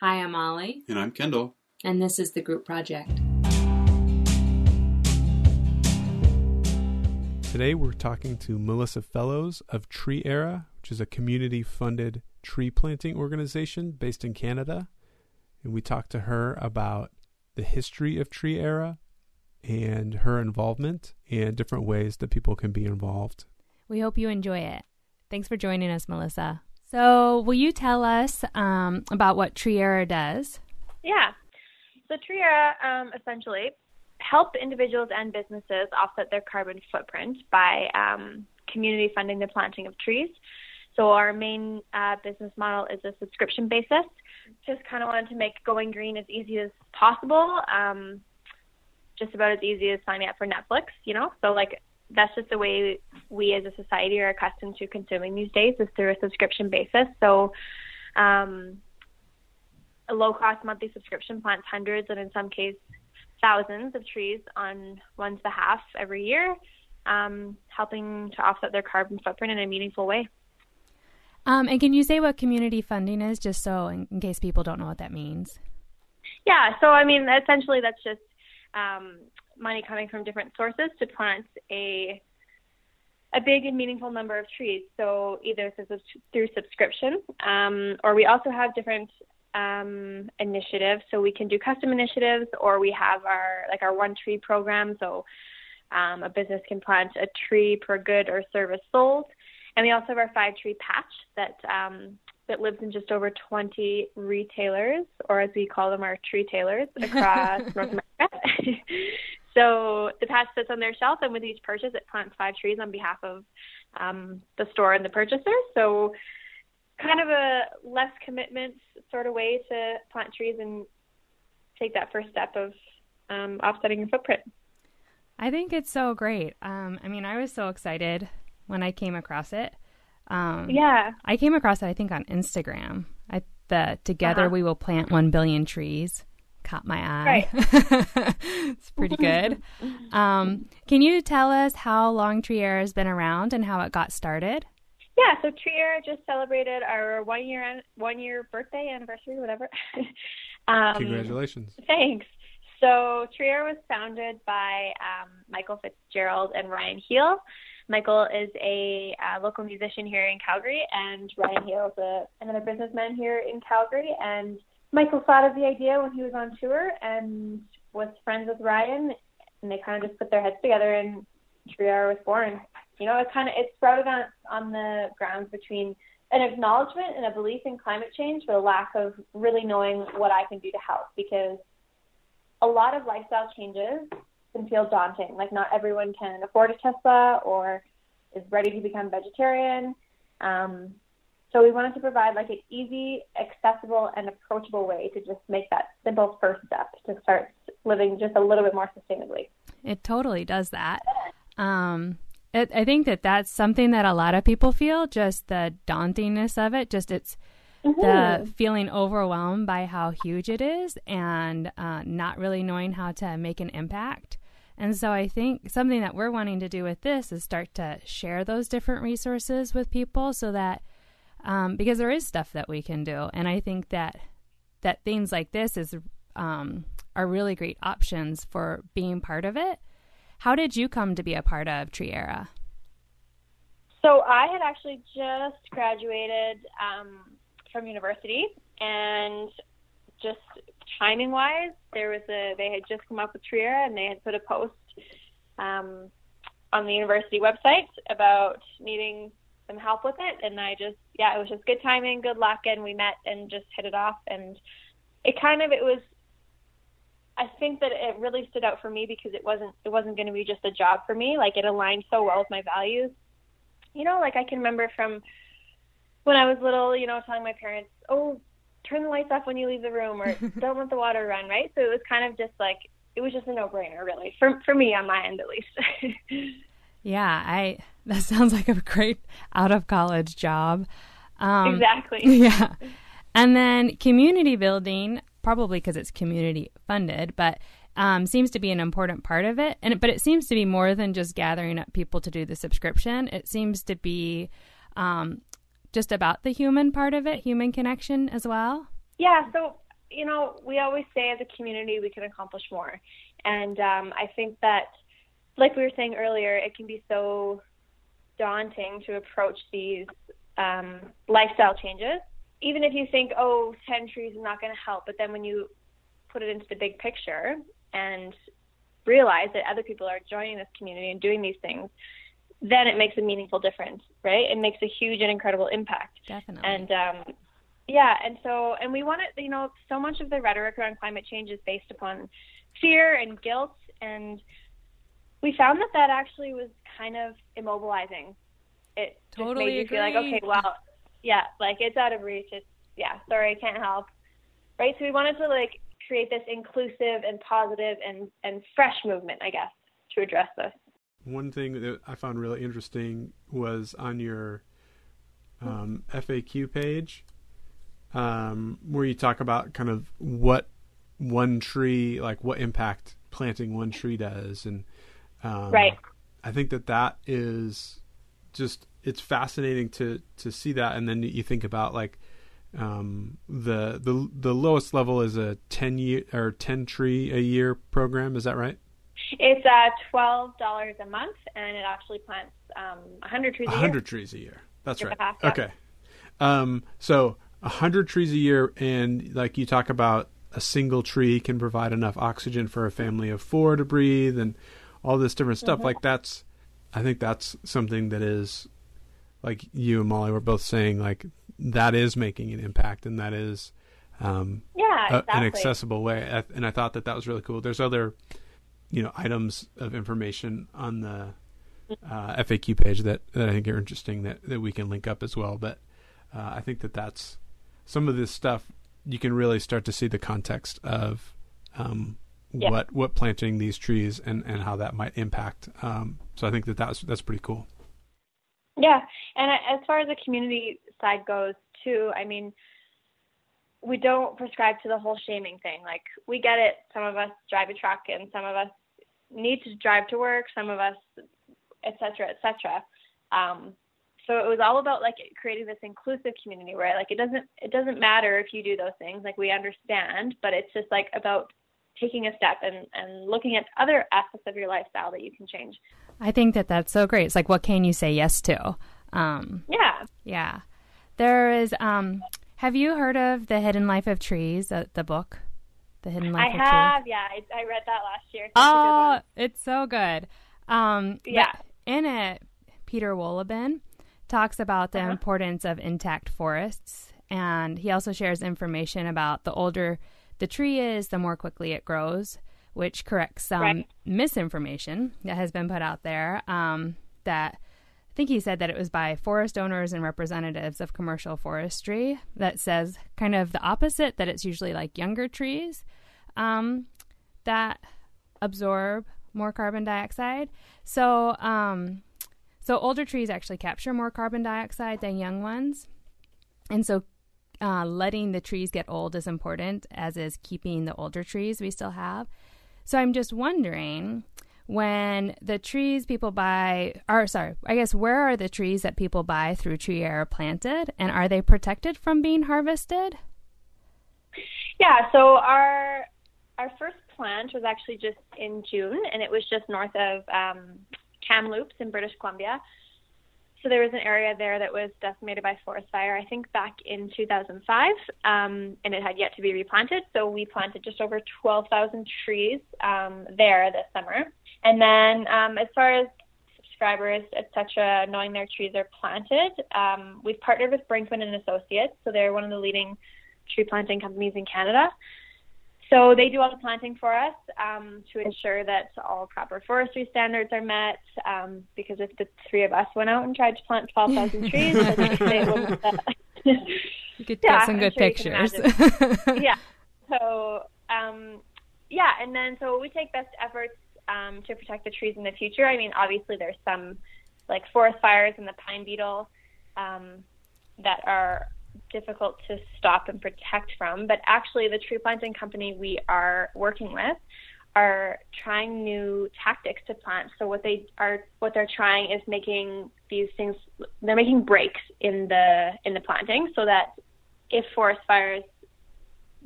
Hi, I'm Ollie. And I'm Kendall. And this is the Group Project. Today we're talking to Melissa Fellows of Tree Era, which is a community funded tree planting organization based in Canada. And we talked to her about the history of Tree Era and her involvement and different ways that people can be involved. We hope you enjoy it. Thanks for joining us, Melissa. So, will you tell us um, about what Tree Era does? Yeah. So, Tree Era um, essentially help individuals and businesses offset their carbon footprint by um, community funding the planting of trees. So, our main uh, business model is a subscription basis. Just kind of wanted to make going green as easy as possible. Um, just about as easy as signing up for Netflix, you know? So, like, that's just the way we as a society are accustomed to consuming these days is through a subscription basis. So, um, a low cost monthly subscription plants hundreds and in some cases thousands of trees on one's behalf every year, um, helping to offset their carbon footprint in a meaningful way. Um, and can you say what community funding is, just so in, in, case people don't know what that means? Yeah, so I mean, essentially, that's just um, money coming from different sources to plant a a big and meaningful number of trees. So either through subscription, um, or we also have different um, initiatives. So we can do custom initiatives, or we have our like our one tree program. So um, a business can plant a tree per good or service sold, and we also have our five tree patch that um, that lives in just over 20 retailers, or as we call them, our tree tailors across North America. So the patch sits on their shelf, and with each purchase, it plants five trees on behalf of um, the store and the purchaser. So kind of a less commitment sort of way to plant trees and take that first step of um, offsetting your footprint. I think it's so great. Um, I mean, I was so excited when I came across it. Um, yeah, I came across it. I think on Instagram. I the together uh-huh. we will plant one billion trees caught my eye. Right. it's pretty good. Um, can you tell us how long Tree Era has been around and how it got started? Yeah, so Tree Era just celebrated our one year one year birthday anniversary, whatever. um, Congratulations! Thanks. So Tree Era was founded by um, Michael Fitzgerald and Ryan Heel. Michael is a uh, local musician here in Calgary, and Ryan Heel is a, another businessman here in Calgary. And Michael thought of the idea when he was on tour and was friends with Ryan, and they kind of just put their heads together, and Tree Era was born. You know, it kind of it sprouted on on the grounds between an acknowledgement and a belief in climate change, but a lack of really knowing what I can do to help because a lot of lifestyle changes can feel daunting. Like not everyone can afford a Tesla or is ready to become vegetarian. Um, so we wanted to provide like an easy, accessible, and approachable way to just make that simple first step to start living just a little bit more sustainably. It totally does that. Um, it, I think that that's something that a lot of people feel, just the dauntingness of it. Just it's mm-hmm. the feeling overwhelmed by how huge it is and uh, not really knowing how to make an impact. And so I think something that we're wanting to do with this is start to share those different resources with people so that – um, because there is stuff that we can do, and I think that that things like this is um, are really great options for being part of it. How did you come to be a part of Tree Era? So I had actually just graduated um, from university, and just timing wise, there was a they had just come up with Tree Era, and they had put a post um, on the university website about needing some help with it and I just yeah, it was just good timing, good luck and we met and just hit it off and it kind of it was I think that it really stood out for me because it wasn't it wasn't going to be just a job for me. Like it aligned so well with my values. You know, like I can remember from when I was little, you know, telling my parents, "Oh, turn the lights off when you leave the room or don't let the water run," right? So it was kind of just like it was just a no-brainer really for for me on my end at least. yeah, I that sounds like a great out of college job. Um, exactly. Yeah. And then community building, probably because it's community funded, but um, seems to be an important part of it. And but it seems to be more than just gathering up people to do the subscription. It seems to be um, just about the human part of it, human connection as well. Yeah. So you know, we always say as a community we can accomplish more. And um, I think that, like we were saying earlier, it can be so daunting to approach these um, lifestyle changes. Even if you think, oh, 10 trees is not going to help, but then when you put it into the big picture and realize that other people are joining this community and doing these things, then it makes a meaningful difference, right? It makes a huge and incredible impact. Definitely. And um, yeah, and so and we want to, you know, so much of the rhetoric around climate change is based upon fear and guilt, and we found that that actually was kind of immobilizing. It totally just made you agree. feel like, okay, well, yeah, like it's out of reach. It's yeah, sorry, I can't help. Right. So we wanted to like create this inclusive and positive and and fresh movement, I guess, to address this. One thing that I found really interesting was on your um, FAQ page, um, where you talk about kind of what one tree, like what impact planting one tree does, and um, Right. I think that that is just it's fascinating to to see that, and then you think about like um, the the the lowest level is a ten year or ten tree a year program. Is that right? It's uh, twelve dollars a month, and it actually plants um, hundred trees a year. hundred trees a year. That's right. and a half, yeah. Okay. Um, so hundred trees a year, and like you talk about, a single tree can provide enough oxygen for a family of four to breathe, and all this different stuff. Mm-hmm. Like that's, I think that's something that is, like you and Molly were both saying, like that is making an impact, and that is. Um, Yeah, a- an accessible way. And I thought that that was really cool. There's other, you know, items of information on the uh, FAQ page that, that I think are interesting that, that we can link up as well. But uh, I think that that's some of this stuff you can really start to see the context of um, Yeah. what what planting these trees and, and how that might impact. Um, so I think that that's that's pretty cool. Yeah, and as far as the community side goes, too, I mean, we don't prescribe to the whole shaming thing. Like, we get it. Some of us drive a truck, and some of us need to drive to work. Some of us, et cetera, et cetera. Um, so it was all about like creating this inclusive community where like it doesn't it doesn't matter if you do those things like we understand but it's just like about taking a step and and looking at other aspects of your lifestyle that you can change I think that that's so great. It's like, what can you say yes to? Um, yeah yeah. There is, um, have you heard of The Hidden Life of Trees, uh, the book? The Hidden Life I of Trees? I have, yeah. I, I read that last year. Good Oh, it's so good. Um, Yeah. In it, Peter Wohlleben talks about the Uh-huh. importance of intact forests, and he also shares information about the older the tree is, the more quickly it grows, which corrects some Right. misinformation that has been put out there. Um, that I think he said that it was by forest owners and representatives of commercial forestry that says kind of the opposite that it's usually like younger trees um, that absorb more carbon dioxide. So, um, so older trees actually capture more carbon dioxide than young ones, and so uh, letting the trees get old is important, as is keeping the older trees we still have. So I'm just wondering when the trees people buy are sorry, I guess where are the trees that people buy through Tree Era planted, and are they protected from being harvested? Yeah, so our our first plant was actually just in June, and it was just north of um, Kamloops in British Columbia. So there was an area there that was decimated by forest fire, I think back in 2005, um, and it had yet to be replanted. So we planted just over 12,000 trees um, there this summer. And then um, as far as subscribers, etc., knowing their trees are planted, um, we've partnered with Brinkman and Associates. So they're one of the leading tree planting companies in Canada. So they do all the planting for us um, to ensure that all proper forestry standards are met. Um, because if the three of us went out and tried to plant 12,000 trees, they wouldn't. Uh, You could Yeah, get some I'm good sure pictures. yeah. So um, yeah, and then so we take best efforts um, to protect the trees in the future. I mean, obviously there's some like forest fires and the pine beetle um, that are difficult to stop and protect from. But actually, the tree planting company we are working with are trying new tactics to plant. So what they are what they're trying is making these things they're making breaks in the in the planting so that if forest fires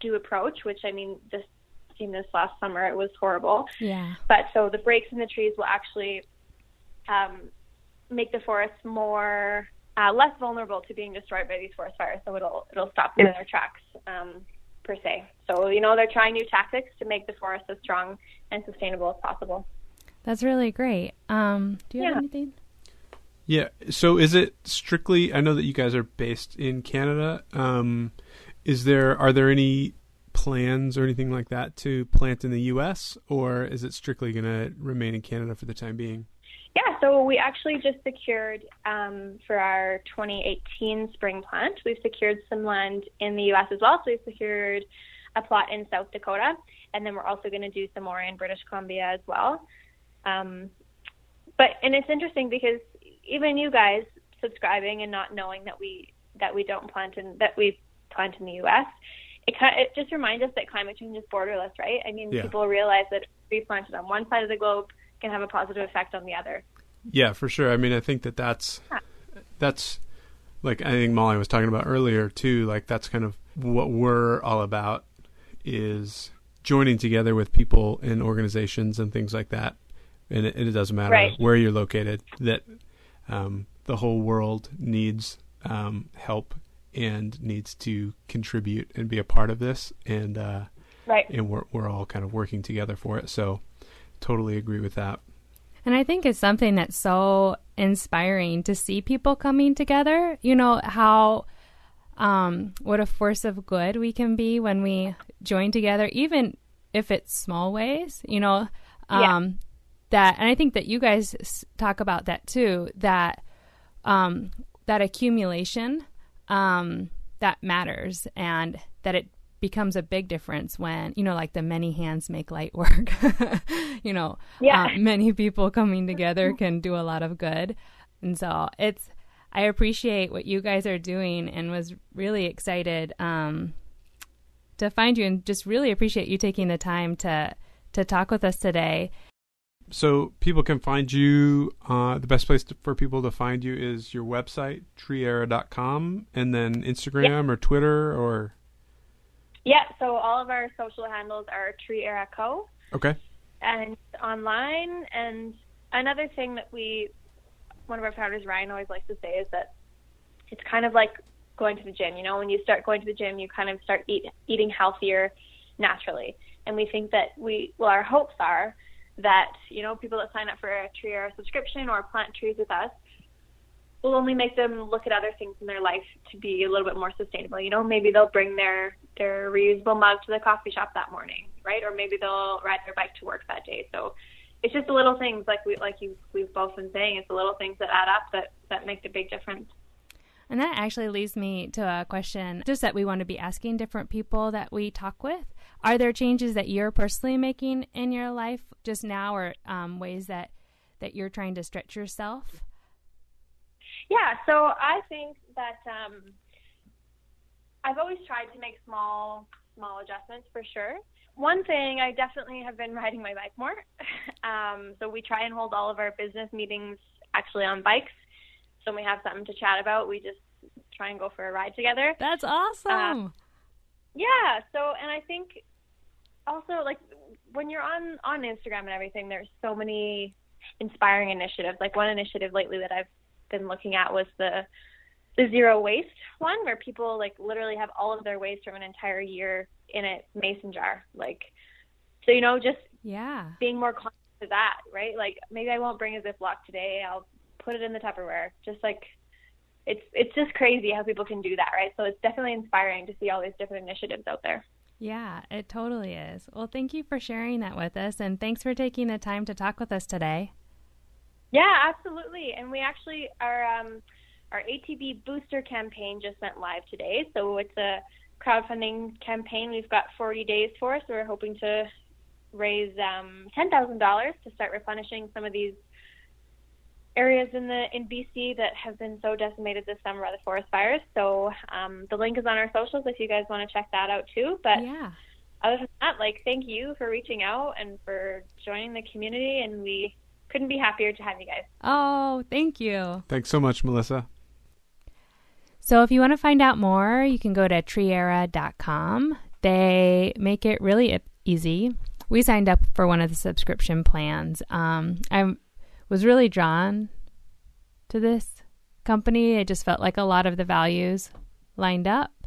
do approach, which I mean, this seen this last summer, it was horrible. Yeah. But so the breaks in the trees will actually um, make the forest more uh, less vulnerable to being destroyed by these forest fires. So it'll it'll stop them in their tracks um, per se. So you know they're trying new tactics to make the forest as strong and sustainable as possible. That's really great. Um, do you have anything? Yeah. So is it strictly? I know that you guys are based in Canada. Um, is there are there any plans or anything like that to plant in the U.S. or is it strictly going to remain in Canada for the time being? Yeah, so we actually just secured um, for our 2018 spring plant. We've secured some land in the U.S. as well. So we've secured a plot in South Dakota, and then we're also going to do some more in British Columbia as well. Um, but and it's interesting because even you guys subscribing and not knowing that we that we don't plant in that we plant in the U.S. It it just reminds us that climate change is borderless, right? I mean, Yeah. people realize that we planted on one side of the globe can have a positive effect on the other. Yeah, for sure. I mean, I think that that's that's like I think Molly was talking about earlier too. Like that's kind of what we're all about is joining together with people and organizations and things like that. And it, it doesn't matter Right. where you're located. That um, the whole world needs um, help and needs to contribute and be a part of this. And uh, Right. and we're we're all kind of working together for it. So totally agree with that. And I think it's something that's so inspiring to see people coming together. You know, how, um, what a force of good we can be when we join together, even if it's small ways, you know, Yeah. um, that, and I think that you guys talk about that too, that, um, that accumulation, um, that matters and that it becomes a big difference when, you know, like the many hands make light work, you know, Yeah. uh, many people coming together can do a lot of good. And so it's, I appreciate what you guys are doing and was really excited um, to find you and just really appreciate you taking the time to to talk with us today. So people can find you. Uh, the best place to, for people to find you is your website, treeera.com, and then Instagram or Twitter or. Yeah, so all of our social handles are Tree Era Co. Okay. and online. And another thing that we, one of our founders, Ryan, always likes to say is that it's kind of like going to the gym. You know, when you start going to the gym, you kind of start eat, eating healthier naturally. And we think that we, well, our hopes are that, you know, people that sign up for a Tree Era subscription or plant trees with us will only make them look at other things in their life to be a little bit more sustainable. You know, maybe they'll bring their their reusable mug to the coffee shop that morning, right? Or maybe they'll ride their bike to work that day. So it's just the little things like we like you we've both been saying. It's the little things that add up that that make the big difference. And that actually leads me to a question just that we want to be asking different people that we talk with. Are there changes that you're personally making in your life just now or um, ways that, that you're trying to stretch yourself? Yeah, so I think that um, I've always tried to make small small adjustments for sure. One thing I definitely have been riding my bike more. um, so we try and hold all of our business meetings actually on bikes. So when we have something to chat about, we just try and go for a ride together. That's awesome. Yeah. So, and I think also like when you're on on Instagram and everything, there's so many inspiring initiatives. Like one initiative lately that I've been looking at was the the zero waste one, where people like literally have all of their waste from an entire year in a mason jar. Like, so you know, just yeah. being more conscious of that, right? Like maybe I won't bring a Ziploc today. I'll put it in the Tupperware. Just like it's it's just crazy how people can do that, right? So it's definitely inspiring to see all these different initiatives out there. Yeah, it totally is. Well, thank you for sharing that with us and thanks for taking the time to talk with us today. Yeah, absolutely. And we actually our um, our ATB booster campaign just went live today. So it's a crowdfunding campaign. We've got 40 days for, so we're hoping to raise um, $10,000 to start replenishing some of these areas in the in BC that have been so decimated this summer by the forest fires. So um, the link is on our socials if you guys want to check that out too. But Yeah. other than that, like thank you for reaching out and for joining the community, and we couldn't be happier to have you guys. Oh, thank you. Thanks so much, Melissa. So if you want to find out more, you can go to treeera.com. They make it really easy. We signed up for one of the subscription plans. Um, I was really drawn to this company. I just felt like a lot of the values lined up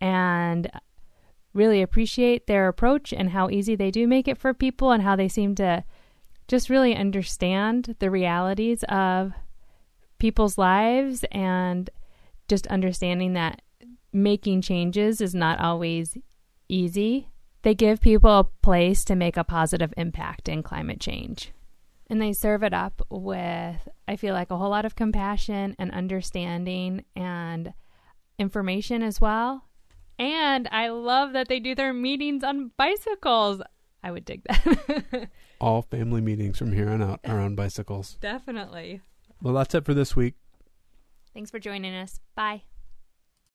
and really appreciate their approach and how easy they do make it for people and how they seem to just really understand the realities of people's lives and just understanding that making changes is not always easy. They give people a place to make a positive impact in climate change. And they serve it up with, I feel like, a whole lot of compassion and understanding and information as well. And I love that they do their meetings on bicycles. I would dig that. All family meetings from here on out are on bicycles. Definitely. Well, that's it for this week. Thanks for joining us. Bye.